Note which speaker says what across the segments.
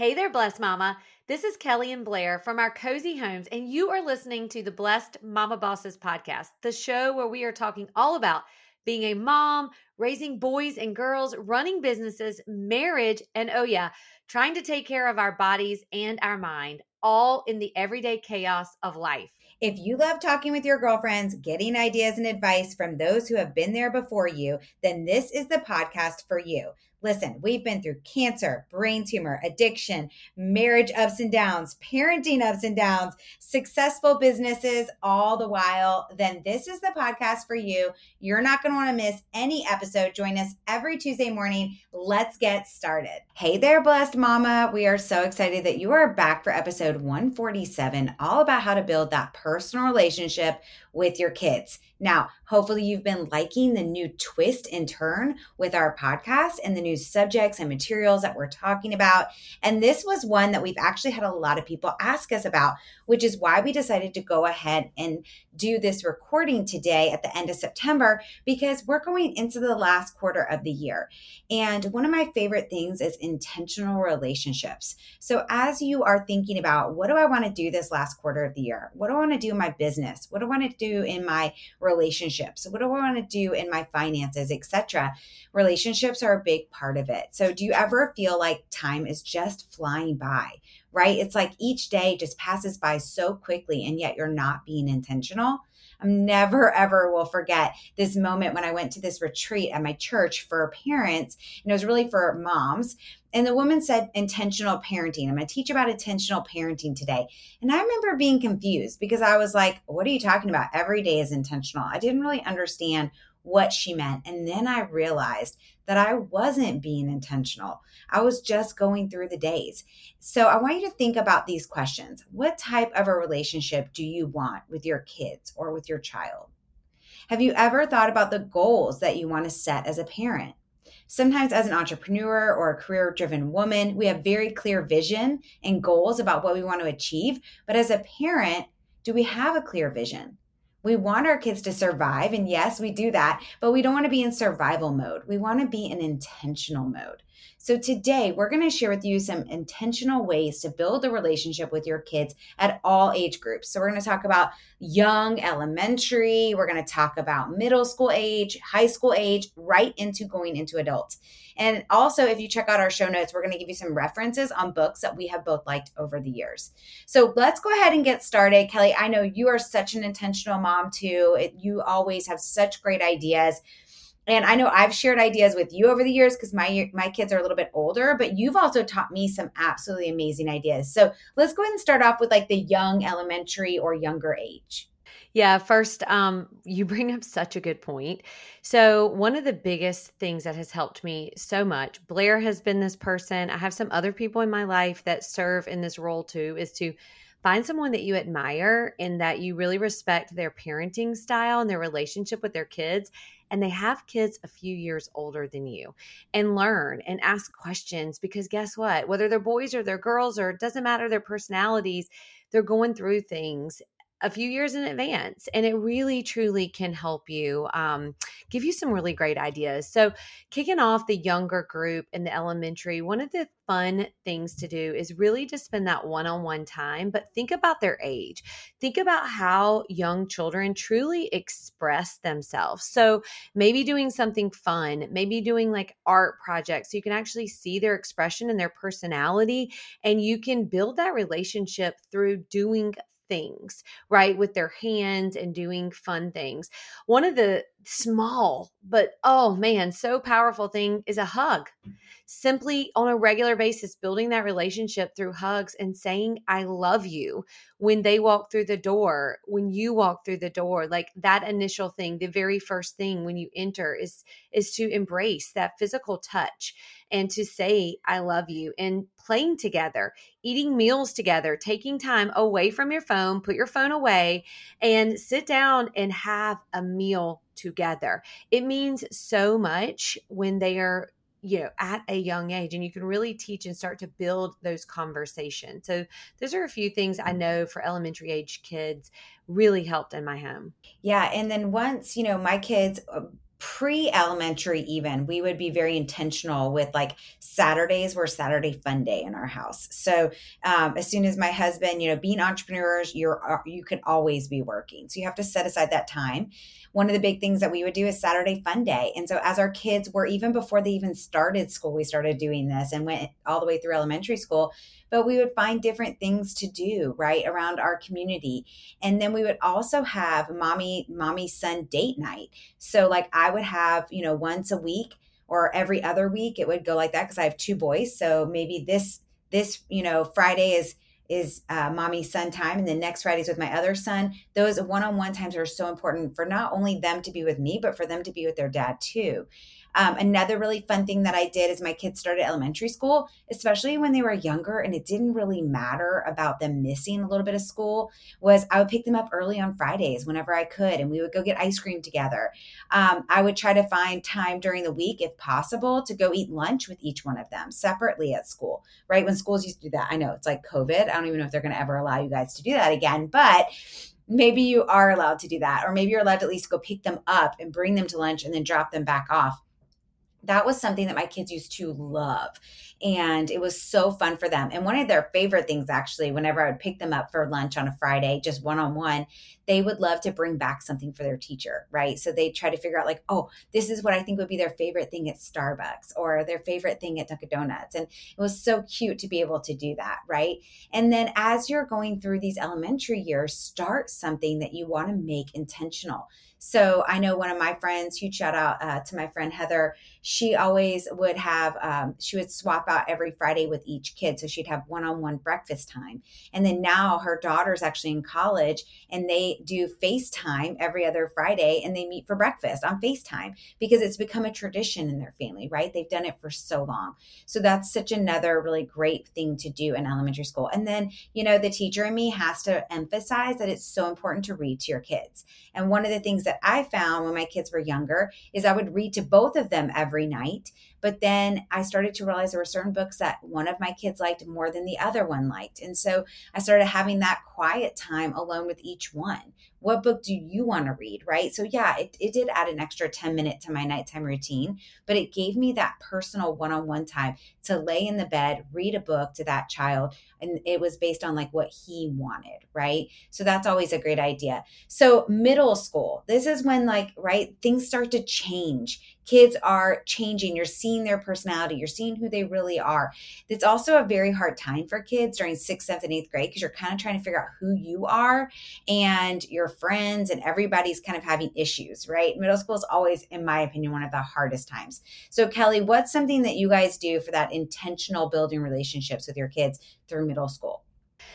Speaker 1: Hey there, Blessed Mama. This is Kelly and Blair from our cozy homes, and you are listening to the Blessed Mama Bosses podcast, the show where we are talking all about being a mom, raising boys and girls, running businesses, marriage, and oh, yeah, trying to take care of our bodies and our mind, all in the everyday chaos of life.
Speaker 2: If you love talking with your girlfriends, getting ideas and advice from those who have been there before you, then this is the podcast for you. Listen, we've been through cancer, brain tumor, addiction, marriage ups and downs, parenting ups and downs, successful businesses, all the while. Then this is the podcast for you. You're not going to want to miss any episode. Join us every Tuesday morning. Let's get started. Hey there, blessed mama. We are so excited that you are back for episode 147, all about how to build that personal relationship with your kids. Now, hopefully, you've been liking the new twist and turn with our podcast and the new subjects and materials that we're talking about. And this was one that we've actually had a lot of people ask us about, which is why we decided to go ahead and do this recording today at the end of September because we're going into the last quarter of the year. And one of my favorite things is intentional relationships. So, as you are thinking about what do I want to do this last quarter of the year? What do I want to do in my business? What do I want to do in my relationships? What do I want to do in my finances, etc.? Relationships are a big part of it. So, do you ever feel like time is just flying by? Right? It's like each day just passes by so quickly, and yet you're not being intentional. I'm never ever will forget this moment when I went to this retreat at my church for parents, and it was really for moms. And the woman said intentional parenting. I'm going to teach about intentional parenting today. And I remember being confused because I was like, what are you talking about? Every day is intentional. I didn't really understand what she meant. And then I realized that I wasn't being intentional. I was just going through the days. So I want you to think about these questions. What type of a relationship do you want with your kids or with your child? Have you ever thought about the goals that you want to set as a parent? Sometimes, as an entrepreneur or a career driven woman, we have very clear vision and goals about what we want to achieve. But as a parent, do we have a clear vision? We want our kids to survive. And yes, we do that, but we don't want to be in survival mode. We want to be in intentional mode. So, today we're going to share with you some intentional ways to build a relationship with your kids at all age groups. So, we're going to talk about young, elementary, we're going to talk about middle school age, high school age, right into going into adults. And also, if you check out our show notes, we're going to give you some references on books that we have both liked over the years. So, let's go ahead and get started. Kelly, I know you are such an intentional mom too. It, you always have such great ideas and I know I've shared ideas with you over the years because my my kids are a little bit older, but you've also taught me some absolutely amazing ideas. So let's go ahead and start off with like the young elementary or younger age.
Speaker 1: Yeah, first, um, you bring up such a good point. So, one of the biggest things that has helped me so much, Blair has been this person. I have some other people in my life that serve in this role too, is to find someone that you admire and that you really respect their parenting style and their relationship with their kids and they have kids a few years older than you and learn and ask questions because guess what? Whether they're boys or they're girls or it doesn't matter their personalities, they're going through things a few years in advance and it really truly can help you um, give you some really great ideas. So kicking off the younger group in the elementary one of the fun things to do is really to spend that one-on-one time but think about their age. Think about how young children truly express themselves. So maybe doing something fun maybe doing like art projects so you can actually see their expression and their personality and you can build that relationship through doing things, right? With their hands and doing fun things. One of the small, but oh man, so powerful thing is a hug. Mm. Simply on a regular basis, building that relationship through hugs and saying, I love you when they walk through the door, when you walk through the door, like that initial thing, the very first thing when you enter is, is to embrace that physical touch and to say, I love you and playing together, eating meals together, taking time away from your phone, put your phone away and sit down and have a meal together. It means so much when they are you know at a young age and you can really teach and start to build those conversations so those are a few things i know for elementary age kids really helped in my home
Speaker 2: yeah and then once you know my kids uh, pre elementary, even, we would be very intentional with like Saturdays were Saturday fun day in our house. So um, as soon as my husband, you know, being entrepreneurs, you're uh, you can always be working. So you have to set aside that time. One of the big things that we would do is Saturday fun day. And so as our kids were even before they even started school, we started doing this and went all the way through elementary school but we would find different things to do right around our community. And then we would also have mommy mommy son date night. So like i would have you know once a week or every other week it would go like that because i have two boys. So maybe this this you know friday is is uh, mommy son time and then next friday's with my other son. Those one-on-one times are so important for not only them to be with me but for them to be with their dad too um, another really fun thing that I did is my kids started elementary school, especially when they were younger, and it didn't really matter about them missing a little bit of school. Was I would pick them up early on Fridays whenever I could, and we would go get ice cream together. Um, I would try to find time during the week, if possible, to go eat lunch with each one of them separately at school. Right when schools used to do that, I know it's like COVID. I don't even know if they're going to ever allow you guys to do that again, but maybe you are allowed to do that or maybe you're allowed to at least go pick them up and bring them to lunch and then drop them back off that was something that my kids used to love and it was so fun for them. And one of their favorite things actually whenever i would pick them up for lunch on a friday just one-on-one they would love to bring back something for their teacher right? So they try to figure out like oh this is what i think would be their favorite thing at starbucks or their favorite thing at dunkin' donuts. And it was so cute to be able to do that right? And then as you're going through these elementary years start something that you want to make intentional so I know one of my friends, huge shout out uh, to my friend Heather. She always would have, um, she would swap out every Friday with each kid. So she'd have one on one breakfast time. And then now her daughter's actually in college and they do FaceTime every other Friday and they meet for breakfast on FaceTime because it's become a tradition in their family, right? They've done it for so long. So that's such another really great thing to do in elementary school. And then, you know, the teacher in me has to emphasize that it's so important to read to your kids. And one of the things that I found when my kids were younger is I would read to both of them every night. But then I started to realize there were certain books that one of my kids liked more than the other one liked. And so I started having that quiet time alone with each one. What book do you want to read? Right. So, yeah, it, it did add an extra 10 minute to my nighttime routine, but it gave me that personal one on one time to lay in the bed, read a book to that child. And it was based on like what he wanted. Right. So, that's always a great idea. So, middle school, this is when like, right, things start to change kids are changing. You're seeing their personality, you're seeing who they really are. It's also a very hard time for kids during sixth, seventh, and eighth grade because you're kind of trying to figure out who you are and your friends, and everybody's kind of having issues, right? Middle school is always, in my opinion, one of the hardest times. So, Kelly, what's something that you guys do for that intentional building relationships with your kids through middle school?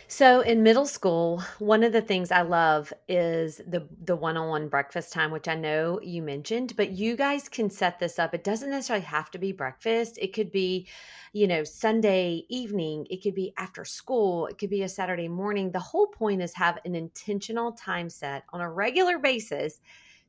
Speaker 1: So in middle school, one of the things I love is the the one-on-one breakfast time, which I know you mentioned, but you guys can set this up. It doesn't necessarily have to be breakfast. It could be, you know, Sunday evening, it could be after school, it could be a Saturday morning. The whole point is have an intentional time set on a regular basis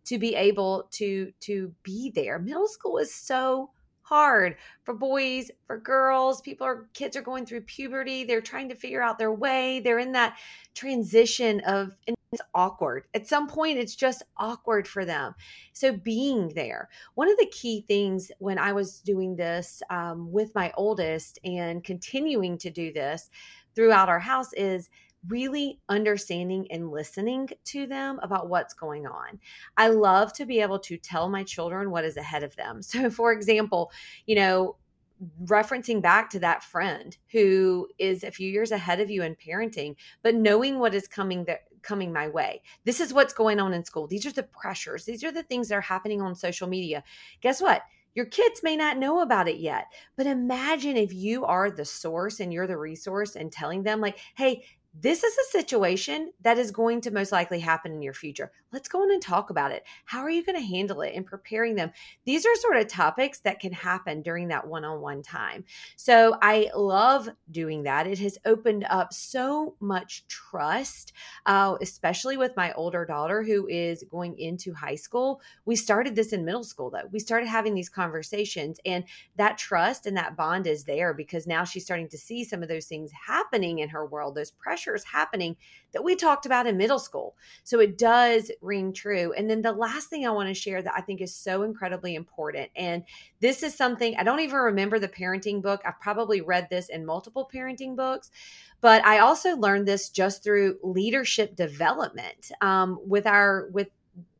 Speaker 1: to be able to to be there. Middle school is so hard for boys, for girls. People are kids are going through puberty. They're trying to figure out their way. They're in that transition of and it's awkward. At some point it's just awkward for them. So being there. One of the key things when I was doing this um, with my oldest and continuing to do this throughout our house is really understanding and listening to them about what's going on. I love to be able to tell my children what is ahead of them. So, for example, you know, referencing back to that friend who is a few years ahead of you in parenting, but knowing what is coming that coming my way. This is what's going on in school. These are the pressures. These are the things that are happening on social media. Guess what? Your kids may not know about it yet, but imagine if you are the source and you're the resource and telling them, like, hey, this is a situation that is going to most likely happen in your future. Let's go in and talk about it. How are you going to handle it and preparing them? These are sort of topics that can happen during that one on one time. So I love doing that. It has opened up so much trust, uh, especially with my older daughter who is going into high school. We started this in middle school, though. We started having these conversations, and that trust and that bond is there because now she's starting to see some of those things happening in her world, those pressures pressures happening that we talked about in middle school. So it does ring true. And then the last thing I want to share that I think is so incredibly important, and this is something I don't even remember the parenting book. I've probably read this in multiple parenting books, but I also learned this just through leadership development um, with our with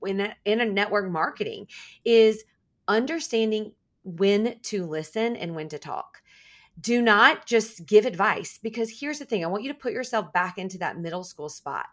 Speaker 1: in a, in a network marketing is understanding when to listen and when to talk do not just give advice because here's the thing I want you to put yourself back into that middle school spot.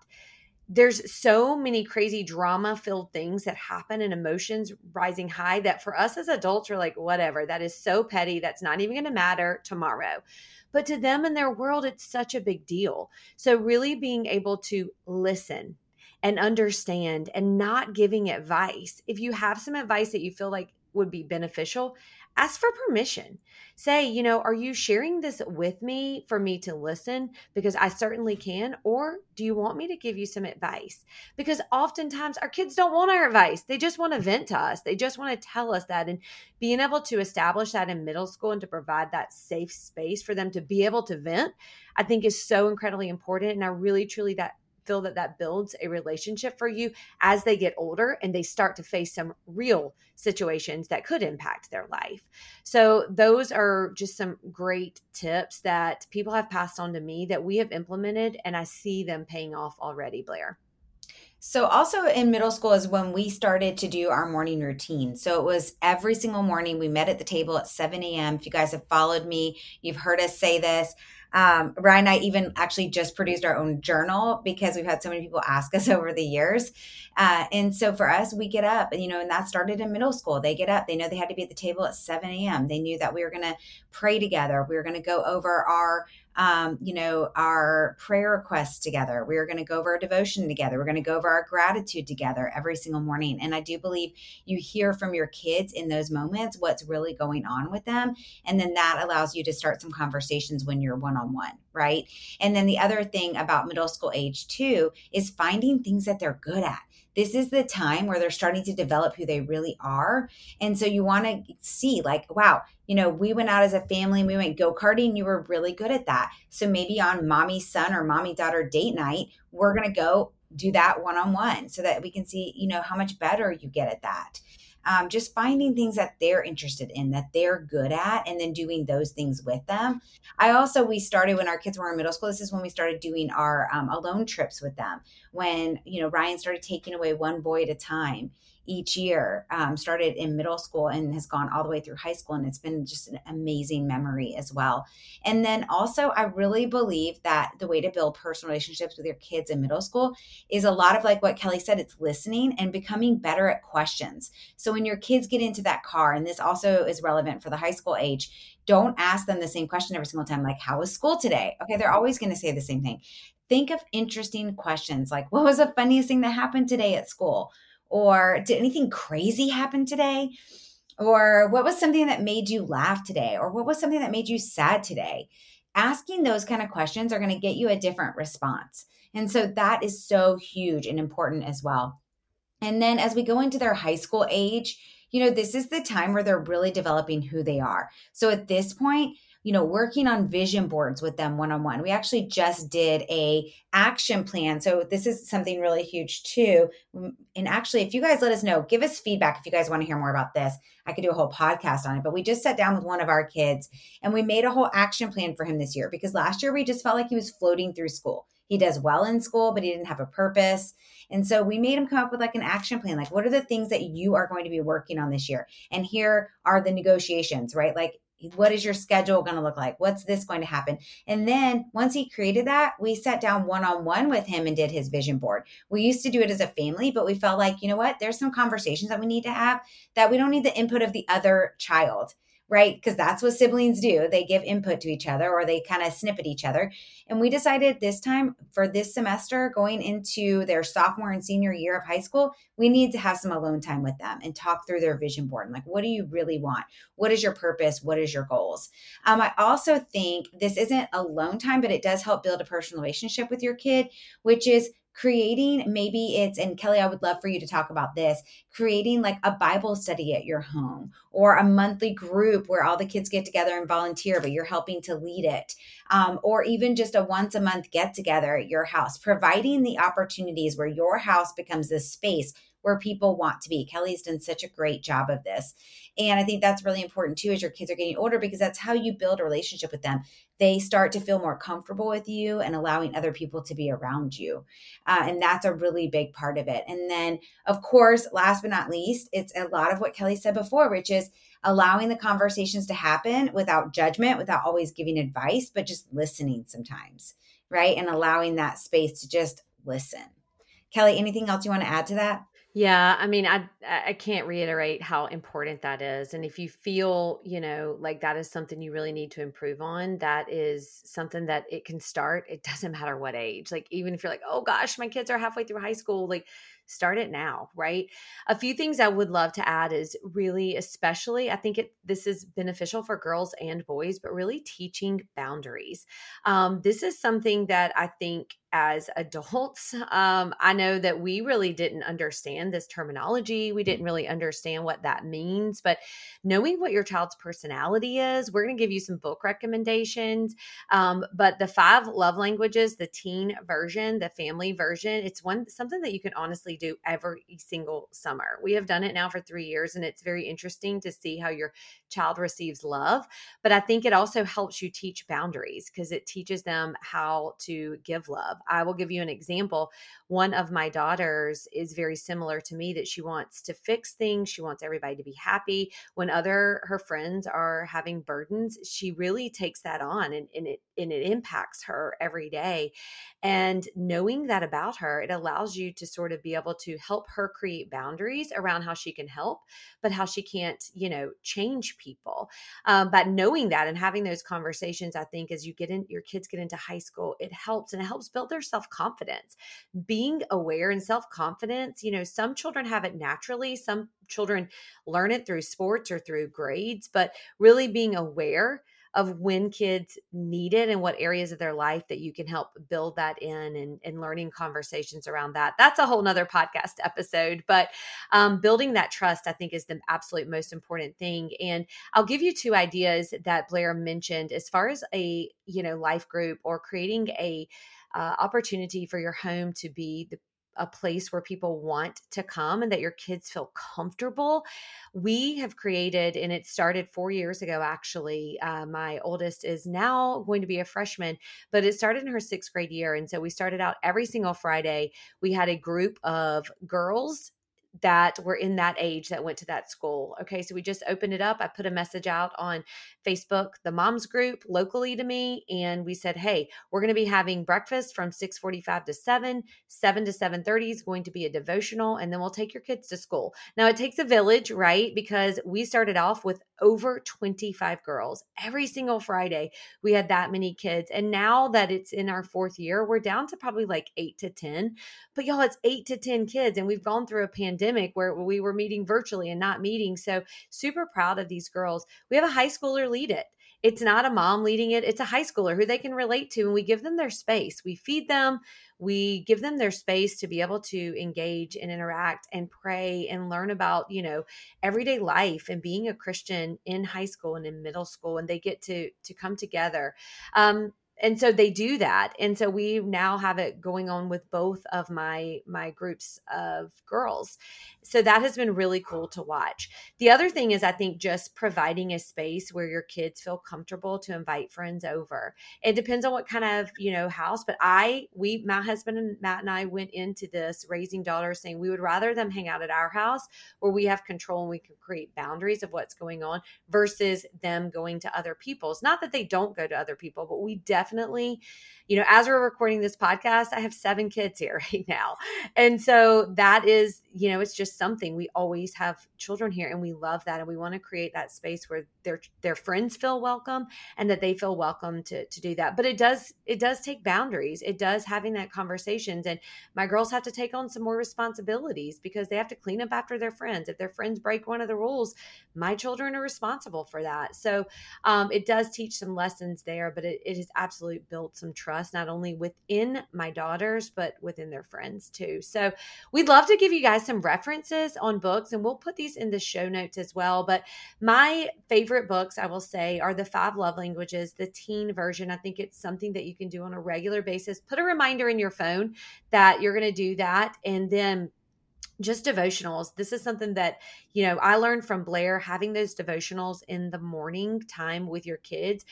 Speaker 1: There's so many crazy drama filled things that happen and emotions rising high that for us as adults are like, whatever, that is so petty. That's not even going to matter tomorrow. But to them in their world, it's such a big deal. So, really being able to listen and understand and not giving advice. If you have some advice that you feel like would be beneficial, ask for permission. Say, you know, are you sharing this with me for me to listen? Because I certainly can. Or do you want me to give you some advice? Because oftentimes our kids don't want our advice. They just want to vent to us, they just want to tell us that. And being able to establish that in middle school and to provide that safe space for them to be able to vent, I think is so incredibly important. And I really, truly, that feel that that builds a relationship for you as they get older and they start to face some real situations that could impact their life. So, those are just some great tips that people have passed on to me that we have implemented, and I see them paying off already, Blair.
Speaker 2: So, also in middle school is when we started to do our morning routine. So, it was every single morning we met at the table at 7 a.m. If you guys have followed me, you've heard us say this. Um, Ryan and I even actually just produced our own journal because we've had so many people ask us over the years. Uh, and so for us, we get up, and you know, and that started in middle school. They get up, they know they had to be at the table at 7 a.m. They knew that we were going to pray together. We were going to go over our um, you know, our prayer requests together. We are going to go over our devotion together. We're going to go over our gratitude together every single morning. And I do believe you hear from your kids in those moments what's really going on with them. And then that allows you to start some conversations when you're one on one, right? And then the other thing about middle school age too is finding things that they're good at this is the time where they're starting to develop who they really are. And so you want to see, like, wow, you know, we went out as a family and we went go karting. You were really good at that. So maybe on mommy son or mommy daughter date night, we're going to go do that one on one so that we can see, you know, how much better you get at that um, just finding things that they're interested in that they're good at and then doing those things with them. I also we started when our kids were in middle school this is when we started doing our um, alone trips with them. When you know ryan started taking away one boy at a time each year um, started in middle school and has gone all the way through high school and it's been just an amazing memory as well. And then also i really believe that the way to build personal relationships with your kids in middle school is a lot of like what kelly said it's listening and becoming better at questions. So when your kids get into that car and this also is relevant for the high school age don't ask them the same question every single time like how was school today okay they're always going to say the same thing think of interesting questions like what was the funniest thing that happened today at school or did anything crazy happen today? Or what was something that made you laugh today? Or what was something that made you sad today? Asking those kind of questions are going to get you a different response. And so that is so huge and important as well. And then as we go into their high school age, you know, this is the time where they're really developing who they are. So at this point, you know working on vision boards with them one on one we actually just did a action plan. So this is something really huge too. Mm, and actually if you guys let us know give us feedback if you guys want to hear more about this. I could do a whole podcast on it but we just sat down with one of our kids and we made a whole action plan for him this year because last year we just felt like he was floating through school. He does well in school but he didn't have a purpose. And so we made him come up with like an action plan like what are the things that you are going to be working on this year? And here are the negotiations right? Like what is your schedule going to look like? What's this going to happen? And then once he created that, we sat down one on one with him and did his vision board. We used to do it as a family, but we felt like, you know what? There's some conversations that we need to have that we don't need the input of the other child right? Because that's what siblings do. They give input to each other or they kind of snip at each other. And we decided this time for this semester, going into their sophomore and senior year of high school, we need to have some alone time with them and talk through their vision board. And like, what do you really want? What is your purpose? What is your goals? Um, I also think this isn't alone time, but it does help build a personal relationship with your kid, which is creating maybe it's and Kelly I would love for you to talk about this creating like a bible study at your home or a monthly group where all the kids get together and volunteer but you're helping to lead it um, or even just a once a month get together at your house providing the opportunities where your house becomes this space where people want to be. Kelly's done such a great job of this. And I think that's really important too as your kids are getting older because that's how you build a relationship with them. They start to feel more comfortable with you and allowing other people to be around you. Uh, and that's a really big part of it. And then, of course, last but not least, it's a lot of what Kelly said before, which is allowing the conversations to happen without judgment, without always giving advice, but just listening sometimes, right? And allowing that space to just listen. Kelly, anything else you want to add to that?
Speaker 1: Yeah, I mean, I I can't reiterate how important that is. And if you feel, you know, like that is something you really need to improve on, that is something that it can start. It doesn't matter what age. Like even if you're like, "Oh gosh, my kids are halfway through high school," like start it now, right? A few things I would love to add is really especially I think it this is beneficial for girls and boys, but really teaching boundaries. Um, this is something that I think as adults. Um, I know that we really didn't understand this terminology. We didn't really understand what that means. But knowing what your child's personality is, we're going to give you some book recommendations. Um, but the five love languages, the teen version, the family version, it's one something that you can honestly do every single summer. We have done it now for three years, and it's very interesting to see how your child receives love. But I think it also helps you teach boundaries because it teaches them how to give love. I will give you an example. One of my daughters is very similar to me that she wants to fix things, she wants everybody to be happy. When other her friends are having burdens, she really takes that on and, and it and it impacts her every day. And knowing that about her, it allows you to sort of be able to help her create boundaries around how she can help, but how she can't, you know, change people. Um, but knowing that and having those conversations, I think as you get in, your kids get into high school, it helps and it helps build their self confidence. Being aware and self confidence, you know, some children have it naturally, some children learn it through sports or through grades, but really being aware of when kids need it and what areas of their life that you can help build that in and, and learning conversations around that. That's a whole nother podcast episode. But um, building that trust, I think, is the absolute most important thing. And I'll give you two ideas that Blair mentioned as far as a you know life group or creating a uh, opportunity for your home to be the a place where people want to come and that your kids feel comfortable. We have created, and it started four years ago, actually. Uh, my oldest is now going to be a freshman, but it started in her sixth grade year. And so we started out every single Friday. We had a group of girls that were in that age that went to that school. Okay, so we just opened it up. I put a message out on Facebook, the moms group locally to me, and we said, "Hey, we're going to be having breakfast from 6:45 to 7. 7 to 7:30 is going to be a devotional, and then we'll take your kids to school." Now it takes a village, right? Because we started off with over 25 girls every single Friday. We had that many kids, and now that it's in our fourth year, we're down to probably like eight to 10. But y'all, it's eight to 10 kids, and we've gone through a pandemic pandemic where we were meeting virtually and not meeting. So, super proud of these girls. We have a high schooler lead it. It's not a mom leading it, it's a high schooler who they can relate to, and we give them their space. We feed them, we give them their space to be able to engage and interact and pray and learn about, you know, everyday life and being a Christian in high school and in middle school, and they get to to come together. Um, and so they do that and so we now have it going on with both of my my groups of girls. So that has been really cool to watch. The other thing is i think just providing a space where your kids feel comfortable to invite friends over. It depends on what kind of you know house but i we my husband and matt and i went into this raising daughters saying we would rather them hang out at our house where we have control and we can create boundaries of what's going on versus them going to other people's. Not that they don't go to other people but we definitely definitely, you know, as we're recording this podcast, I have seven kids here right now. And so that is, you know, it's just something we always have children here and we love that. And we want to create that space where their their friends feel welcome and that they feel welcome to to do that but it does it does take boundaries it does having that conversations and my girls have to take on some more responsibilities because they have to clean up after their friends if their friends break one of the rules my children are responsible for that so um, it does teach some lessons there but it, it has absolutely built some trust not only within my daughters but within their friends too so we'd love to give you guys some references on books and we'll put these in the show notes as well but my favorite books, I will say, are the five love languages, the teen version. I think it's something that you can do on a regular basis. Put a reminder in your phone that you're going to do that. And then just devotionals. This is something that, you know, I learned from Blair having those devotionals in the morning time with your kids.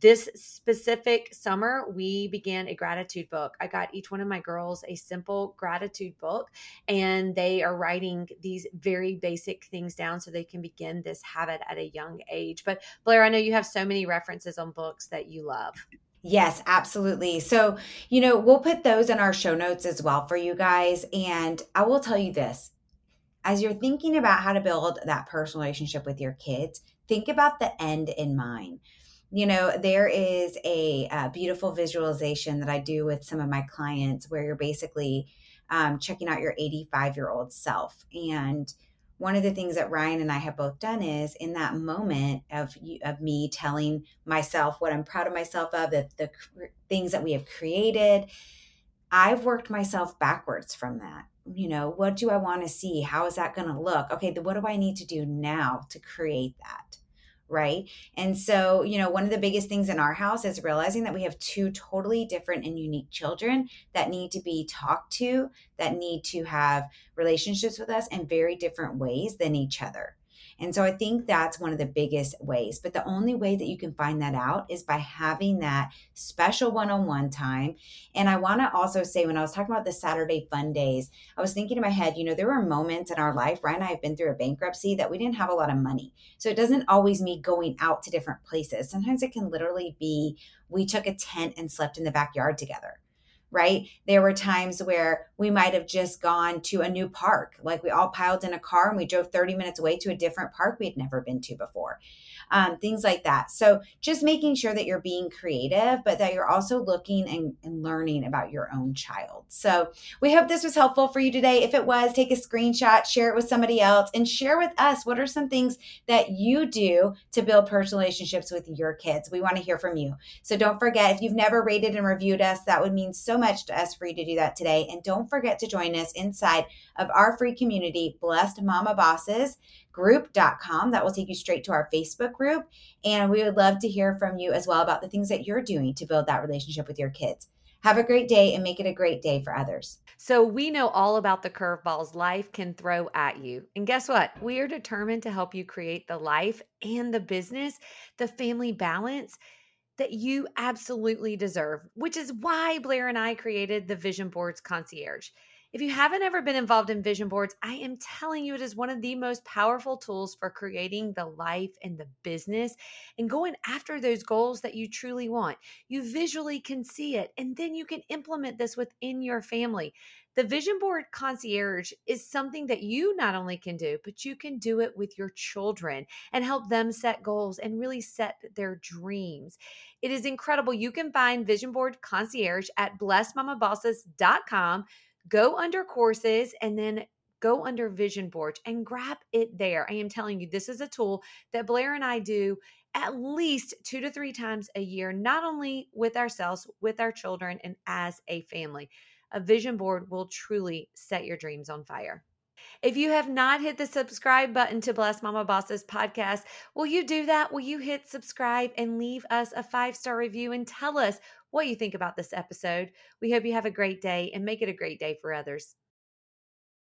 Speaker 1: This specific summer, we began a gratitude book. I got each one of my girls a simple gratitude book, and they are writing these very basic things down so they can begin this habit at a young age. But Blair, I know you have so many references on books that you love.
Speaker 2: Yes, absolutely. So, you know, we'll put those in our show notes as well for you guys. And I will tell you this as you're thinking about how to build that personal relationship with your kids, think about the end in mind. You know, there is a, a beautiful visualization that I do with some of my clients where you're basically um, checking out your 85 year old self. And one of the things that Ryan and I have both done is in that moment of of me telling myself what I'm proud of myself of, the, the things that we have created, I've worked myself backwards from that. You know, what do I want to see? How is that going to look? Okay, what do I need to do now to create that? Right? And so, you know, one of the biggest things in our house is realizing that we have two totally different and unique children that need to be talked to, that need to have relationships with us in very different ways than each other. And so I think that's one of the biggest ways. But the only way that you can find that out is by having that special one on one time. And I want to also say, when I was talking about the Saturday fun days, I was thinking in my head, you know, there were moments in our life, Ryan and I have been through a bankruptcy that we didn't have a lot of money. So it doesn't always mean going out to different places. Sometimes it can literally be we took a tent and slept in the backyard together right? There were times where we might have just gone to a new park, like we all piled in a car and we drove 30 minutes away to a different park we'd never been to before um, things like that. So just making sure that you're being creative, but that you're also looking and, and learning about your own child. So we hope this was helpful for you today. If it was, take a screenshot, share it with somebody else, and share with us what are some things that you do to build personal relationships with your kids. We want to hear from you. So don't forget, if you've never rated and reviewed us, that would mean so much to us for you to do that today. And don't forget to join us inside of our free community, Blessed Mama Bosses group.com. That will take you straight to our Facebook group. And we would love to hear from you as well about the things that you're doing to build that relationship with your kids. Have a great day and make it a great day for others.
Speaker 1: So, we know all about the curveballs life can throw at you. And guess what? We are determined to help you create the life and the business, the family balance that you absolutely deserve, which is why Blair and I created the Vision Boards Concierge. If you haven't ever been involved in vision boards, I am telling you, it is one of the most powerful tools for creating the life and the business and going after those goals that you truly want. You visually can see it, and then you can implement this within your family. The vision board concierge is something that you not only can do, but you can do it with your children and help them set goals and really set their dreams. It is incredible. You can find vision board concierge at blessedmamabosses.com go under courses and then go under vision boards and grab it there. I am telling you, this is a tool that Blair and I do at least two to three times a year, not only with ourselves, with our children, and as a family. A vision board will truly set your dreams on fire. If you have not hit the subscribe button to Blessed Mama Bosses podcast, will you do that? Will you hit subscribe and leave us a five star review and tell us what you think about this episode? We hope you have a great day and make it a great day for others.